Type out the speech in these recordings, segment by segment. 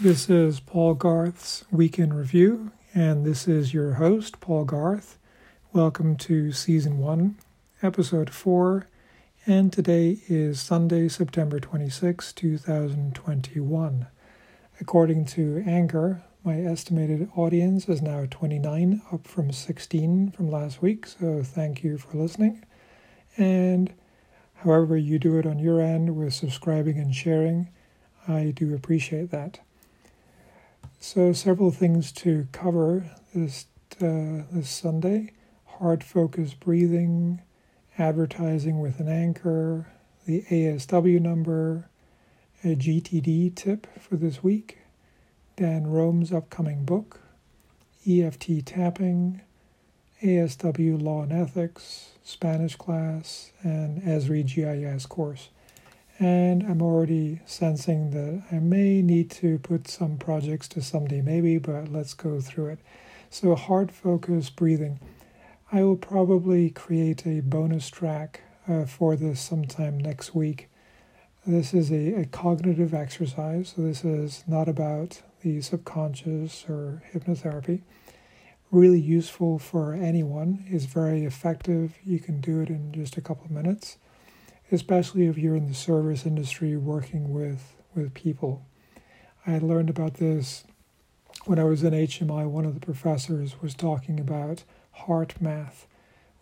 This is Paul Garth's Weekend Review, and this is your host, Paul Garth. Welcome to Season 1, Episode 4, and today is Sunday, September 26, 2021. According to Anchor, my estimated audience is now 29, up from 16 from last week, so thank you for listening. And however you do it on your end with subscribing and sharing, I do appreciate that. So, several things to cover this uh, this Sunday: heart focus breathing, advertising with an anchor, the ASW number, a GTD tip for this week, Dan Roam's upcoming book, EFT tapping, ASW law and ethics, Spanish class, and Esri GIS course and I'm already sensing that I may need to put some projects to someday, maybe, but let's go through it. So, heart focus breathing. I will probably create a bonus track uh, for this sometime next week. This is a, a cognitive exercise, so this is not about the subconscious or hypnotherapy. Really useful for anyone, is very effective. You can do it in just a couple of minutes especially if you're in the service industry working with, with people. I had learned about this when I was in HMI. One of the professors was talking about HeartMath,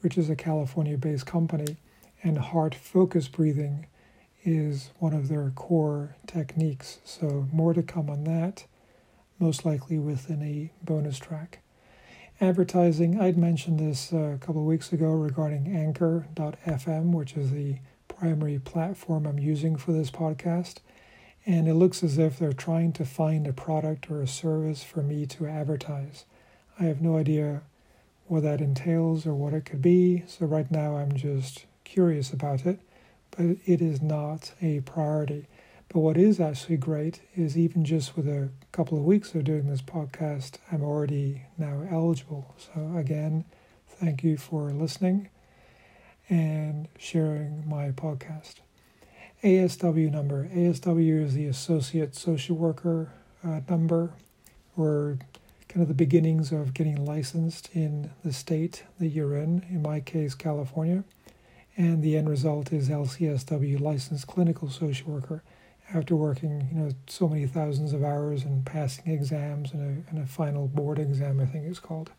which is a California based company, and heart focus breathing is one of their core techniques. So, more to come on that, most likely within a bonus track. Advertising, I'd mentioned this a couple of weeks ago regarding Anchor.fm, which is the primary platform I'm using for this podcast. And it looks as if they're trying to find a product or a service for me to advertise. I have no idea what that entails or what it could be. So right now I'm just curious about it, but it is not a priority. But what is actually great is even just with a couple of weeks of doing this podcast, I'm already now eligible. So again, thank you for listening and sharing my podcast. ASW number. ASW is the Associate Social Worker uh, number, or kind of the beginnings of getting licensed in the state that you're in, in my case, California. And the end result is LCSW, Licensed Clinical Social Worker, after working, you know, so many thousands of hours and passing exams and a, and a final board exam, I think it's called.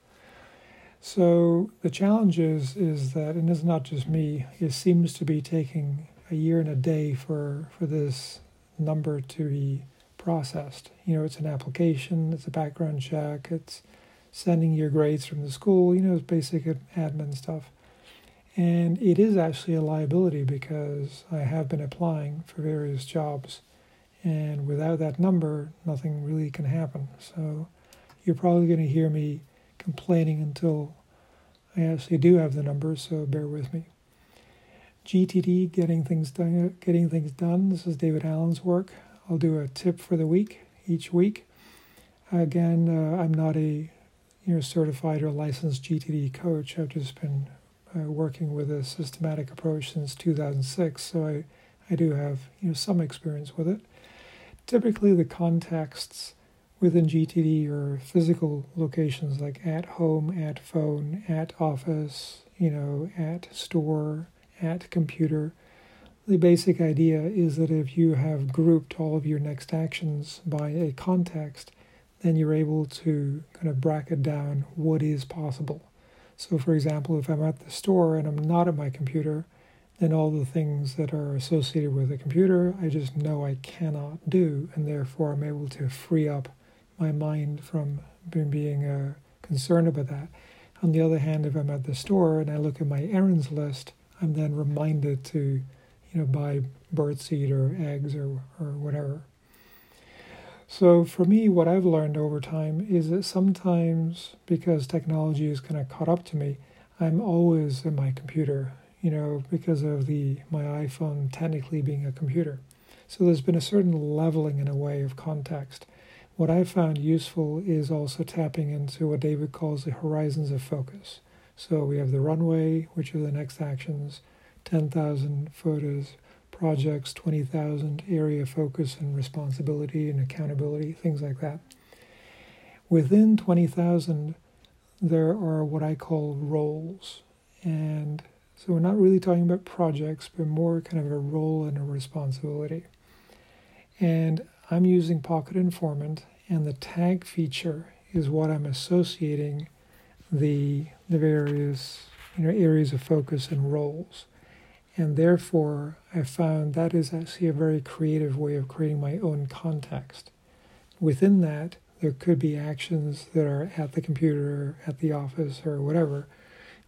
So the challenge is, is that, and it's not just me, it seems to be taking a year and a day for, for this number to be processed. You know, it's an application, it's a background check, it's sending your grades from the school, you know, it's basic admin stuff. And it is actually a liability because I have been applying for various jobs. And without that number, nothing really can happen. So you're probably going to hear me complaining until I actually do have the numbers, so bear with me. GTD, getting things done. Getting things done. This is David Allen's work. I'll do a tip for the week each week. Again, uh, I'm not a you know certified or licensed GTD coach. I've just been uh, working with a systematic approach since 2006, so I I do have you know some experience with it. Typically, the contexts within GTD or physical locations like at home, at phone, at office, you know, at store, at computer. The basic idea is that if you have grouped all of your next actions by a context, then you're able to kind of bracket down what is possible. So, for example, if I'm at the store and I'm not at my computer, then all the things that are associated with a computer I just know I cannot do, and therefore I'm able to free up my mind from being uh, concerned about that. On the other hand, if I'm at the store and I look at my errands list, I'm then reminded to, you know, buy birdseed or eggs or, or whatever. So for me, what I've learned over time is that sometimes because technology is kind of caught up to me, I'm always at my computer, you know, because of the my iPhone technically being a computer. So there's been a certain leveling in a way of context. What I found useful is also tapping into what David calls the horizons of focus. So we have the runway, which are the next actions, 10,000 photos, projects, 20,000 area focus and responsibility and accountability, things like that. Within 20,000, there are what I call roles. And so we're not really talking about projects, but more kind of a role and a responsibility. And I'm using Pocket Informant, and the tag feature is what I'm associating the the various you know areas of focus and roles. And therefore, I found that is actually a very creative way of creating my own context. Within that, there could be actions that are at the computer, at the office, or whatever,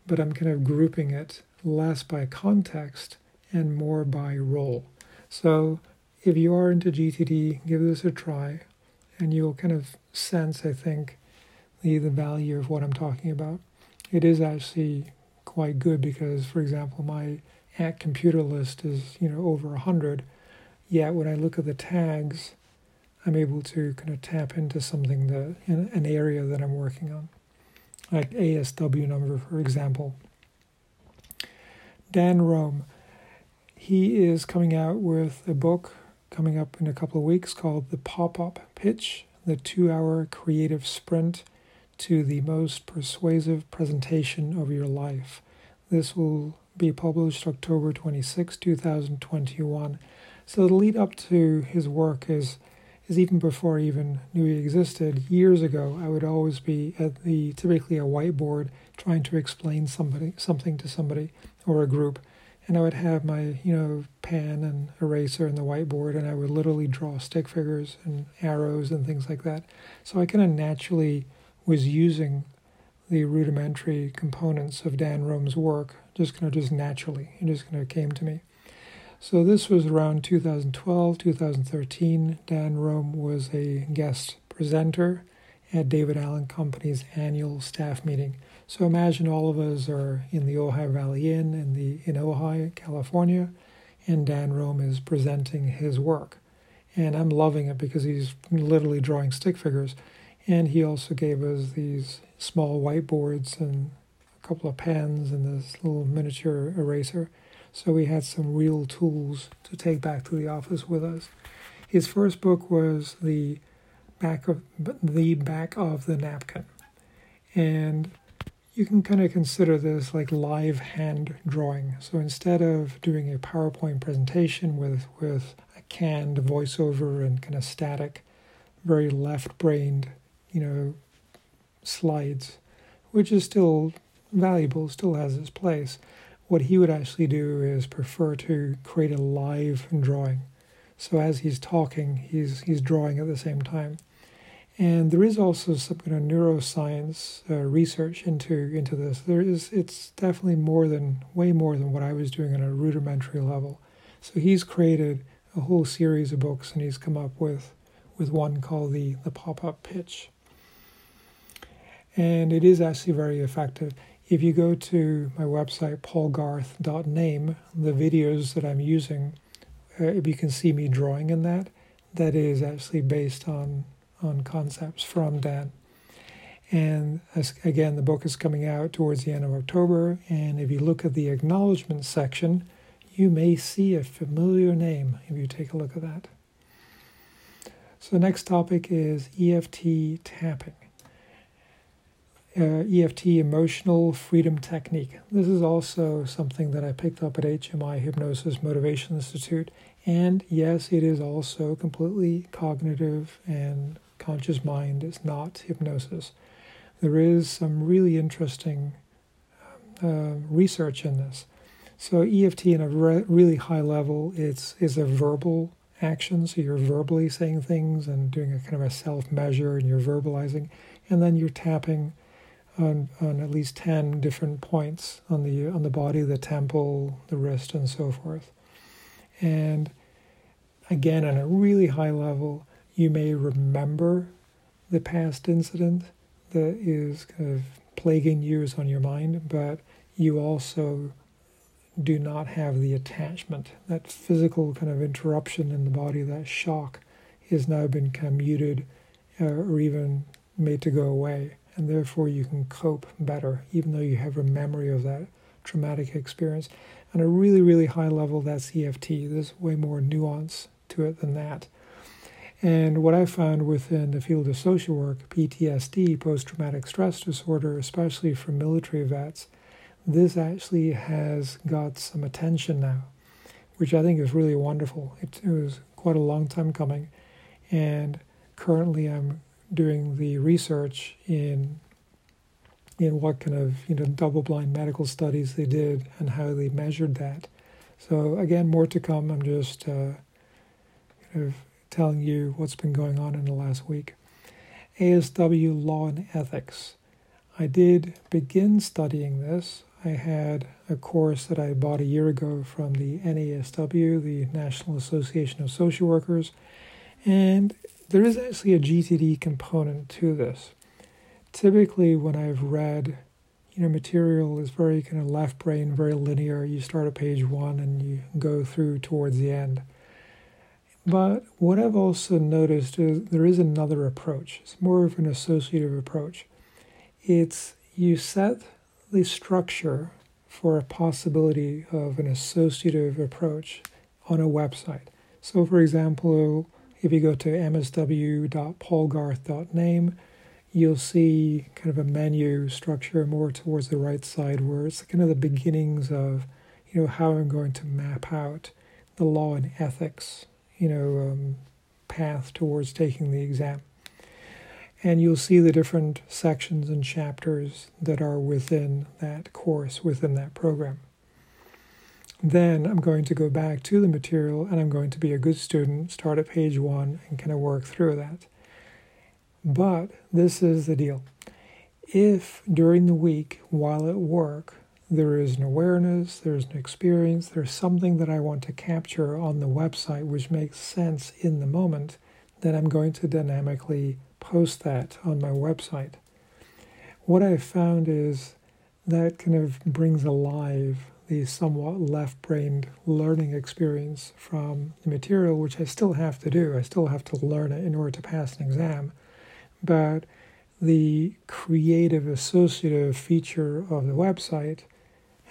but I'm kind of grouping it less by context and more by role. So if you are into GTD, give this a try, and you'll kind of sense, I think, the, the value of what I'm talking about. It is actually quite good because, for example, my at computer list is you know over a hundred. Yet when I look at the tags, I'm able to kind of tap into something that an area that I'm working on, like ASW number, for example. Dan Roam he is coming out with a book coming up in a couple of weeks called The Pop Up Pitch, the two hour creative sprint to the most persuasive presentation of your life. This will be published October 26, 2021. So the lead up to his work is is even before I even knew he existed. Years ago, I would always be at the typically a whiteboard trying to explain somebody something to somebody or a group, and I would have my you know pen and eraser and the whiteboard, and I would literally draw stick figures and arrows and things like that. So I kind of naturally was using the rudimentary components of Dan Roam's work, just kind of just naturally. It just kind of came to me. So this was around 2012, 2013. Dan Roam was a guest presenter at David Allen Company's annual staff meeting. So imagine all of us are in the Ojai Valley Inn in the in Ojai, California, and Dan Roam is presenting his work. And I'm loving it because he's literally drawing stick figures. And he also gave us these small whiteboards and a couple of pens and this little miniature eraser. So we had some real tools to take back to the office with us. His first book was the back of the back of the napkin, and you can kind of consider this like live hand drawing. So instead of doing a PowerPoint presentation with with a canned voiceover and kind of static, very left-brained, you know, slides, which is still valuable, still has its place what he would actually do is prefer to create a live drawing. So as he's talking, he's he's drawing at the same time. And there is also some kind of neuroscience uh, research into into this. There is it's definitely more than way more than what I was doing on a rudimentary level. So he's created a whole series of books, and he's come up with with one called the the pop up pitch. And it is actually very effective. If you go to my website, paulgarth.name, the videos that I'm using, uh, if you can see me drawing in that, that is actually based on, on concepts from Dan. And as, again, the book is coming out towards the end of October. And if you look at the acknowledgement section, you may see a familiar name if you take a look at that. So, the next topic is EFT tapping uh, EFT emotional freedom technique. This is also something that I picked up at HMI Hypnosis Motivation Institute. And yes, it is also completely cognitive and conscious mind. It's not hypnosis. There is some really interesting um, uh, research in this. So EFT in a re- really high level, it's is a verbal action. So you're verbally saying things and doing a kind of a self measure, and you're verbalizing, and then you're tapping on, on at least 10 different points on the on the body, the temple, the wrist, and so forth. And again, on a really high level, you may remember the past incident that is kind of plaguing years on your mind, but you also do not have the attachment. That physical kind of interruption in the body, that shock, has now been kind of muted uh, or even made to go away and therefore you can cope better, even though you have a memory of that traumatic experience. On a really, really high level, that's EFT. There's way more nuance to it than that. And what I found within the field of social work, PTSD, post traumatic stress disorder, especially for military vets, this actually has got some attention now, which I think is really wonderful. It, it was quite a long time coming. And currently, I'm doing the research in in what kind of you know double blind medical studies they did and how they measured that. So again, more to come. I'm just uh, kind of telling you what's been going on in the last week. ASW Law and Ethics. I did begin studying this. I had a course that I bought a year ago from the NASW, the National Association of Social Workers, and there is actually a GTD component to this. Typically, when I've read, you know, material is very kind of left brain, very linear. You start at page one and you go through towards the end. But what I've also noticed is there is another approach. It's more of an associative approach. It's you set the structure for a possibility of an associative approach on a website. So, for example, if you go to msw.paulgarth.name, you'll see kind of a menu structure more towards the right side where it's kind of the beginnings of, you know, how I'm going to map out the law and ethics you know, um, path towards taking the exam. And you'll see the different sections and chapters that are within that course, within that program. Then I'm going to go back to the material and I'm going to be a good student, start at page one, and kind of work through that. But this is the deal. If during the week while at work there is an awareness, there's an experience, there's something that I want to capture on the website which makes sense in the moment, then I'm going to dynamically post that on my website. What I've found is that kind of brings alive the somewhat left brained learning experience from the material, which I still have to do. I still have to learn it in order to pass an exam. But the creative associative feature of the website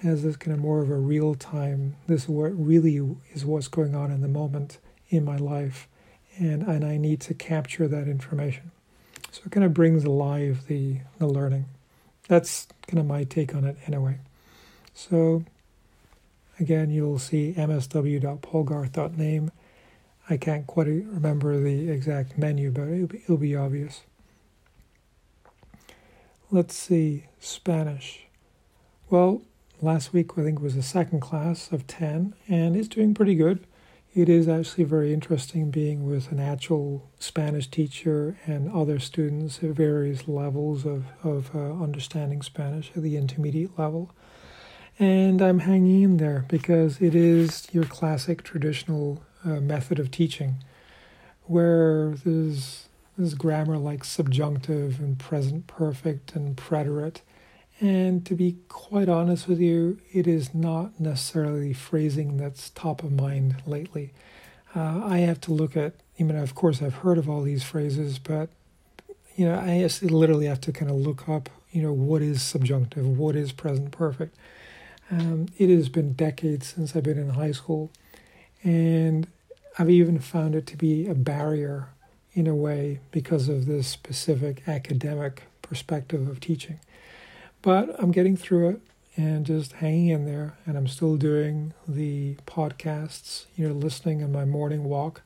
has this kind of more of a real time, this is what really is what's going on in the moment in my life, and, and I need to capture that information. So it kind of brings alive the, the learning. That's kind of my take on it anyway. So again, you'll see msw.paulgarth.name. I can't quite remember the exact menu, but it'll be, it'll be obvious. Let's see, Spanish. Well, last week I think was the second class of 10 and it's doing pretty good. It is actually very interesting being with an actual Spanish teacher and other students at various levels of, of uh, understanding Spanish at the intermediate level. And I'm hanging in there because it is your classic traditional uh, method of teaching where there's, there's grammar like subjunctive and present perfect and preterite and to be quite honest with you, it is not necessarily phrasing that's top of mind lately. Uh, I have to look at, I mean, of course, I've heard of all these phrases, but, you know, I literally have to kind of look up, you know, what is subjunctive, what is present perfect. Um, it has been decades since I've been in high school, and I've even found it to be a barrier in a way because of this specific academic perspective of teaching. But I'm getting through it and just hanging in there. And I'm still doing the podcasts, you know, listening on my morning walk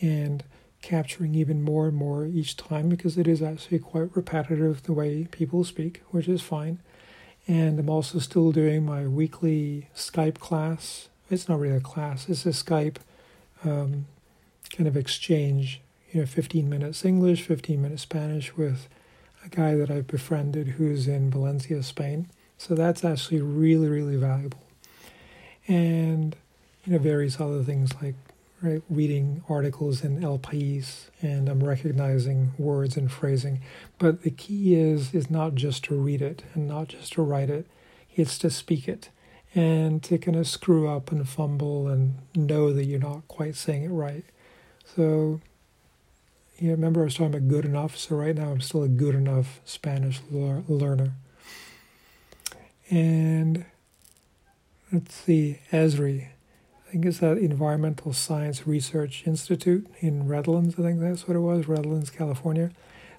and capturing even more and more each time because it is actually quite repetitive the way people speak, which is fine. And I'm also still doing my weekly Skype class. It's not really a class, it's a Skype um, kind of exchange, you know, 15 minutes English, 15 minutes Spanish with a guy that I've befriended who's in Valencia, Spain. So that's actually really, really valuable. And, you know, various other things like right, reading articles in El País and I'm recognizing words and phrasing. But the key is is not just to read it and not just to write it, it's to speak it and to kind of screw up and fumble and know that you're not quite saying it right. So you remember I was talking about good enough, so right now I'm still a good enough Spanish learner. And let's see, ESRI. I think it's that Environmental Science Research Institute in Redlands. I think that's what it was, Redlands, California.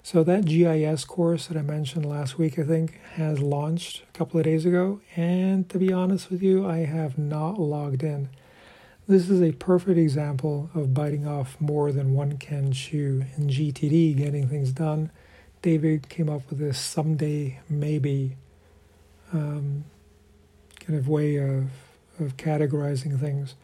So that GIS course that I mentioned last week, I think, has launched a couple of days ago. And to be honest with you, I have not logged in. This is a perfect example of biting off more than one can chew in GTD, getting things done. David came up with this someday maybe um, kind of way of, of categorizing things.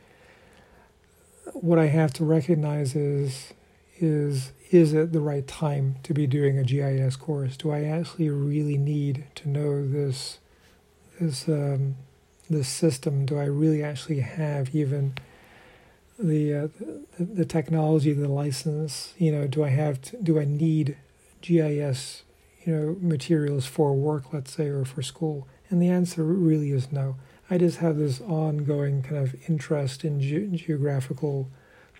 What I have to recognize is is is it the right time to be doing a GIS course? Do I actually really need to know this this um, this system? Do I really actually have even the, uh, the technology, the license? You know, do I have to, do I need GIS you know materials for work, let's say, or for school? And the answer really is no. I just have this ongoing kind of interest in ge- geographical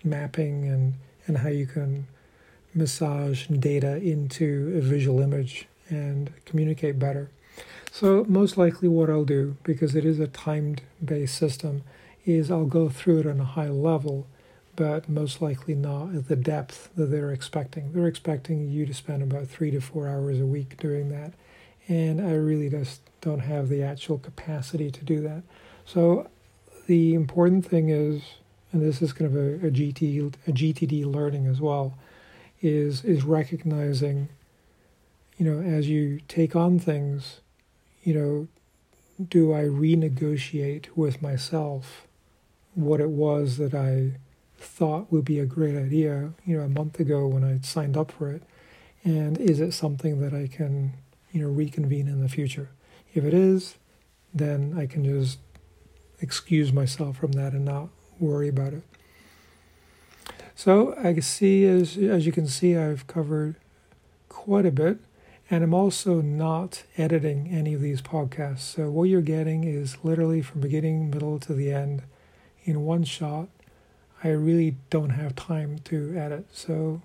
mapping and and how you can massage data into a visual image and communicate better. So, most likely, what I'll do, because it is a timed based system, is I'll go through it on a high level, but most likely not at the depth that they're expecting. They're expecting you to spend about three to four hours a week doing that, and I really just don't have the actual capacity to do that. So, the important thing is, and this is kind of a, a, GT, a GTD learning as well, is is recognizing you know as you take on things you know do i renegotiate with myself what it was that i thought would be a great idea you know a month ago when i signed up for it. And is it something that i can you know reconvene in the future? If it is then i can just excuse myself from that and not worry about it. So I see, as, as you can see, I've covered quite a bit, and I'm also not editing any of these podcasts. So what you're getting is literally from beginning, middle to the end in one shot. I really don't have time to edit, so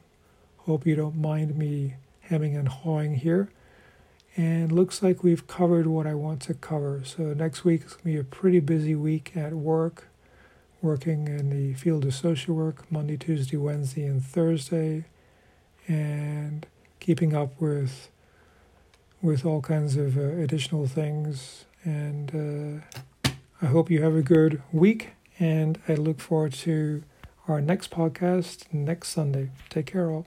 hope you don't mind me hemming and hawing here. And looks like we've covered what I want to cover. So next week is going to be a pretty busy week at work working in the field of social work Monday, Tuesday, Wednesday, and Thursday, and keeping up with with all kinds of uh, additional things. And uh, I hope you have a good week, and I look forward to our next podcast next Sunday. Take care, all.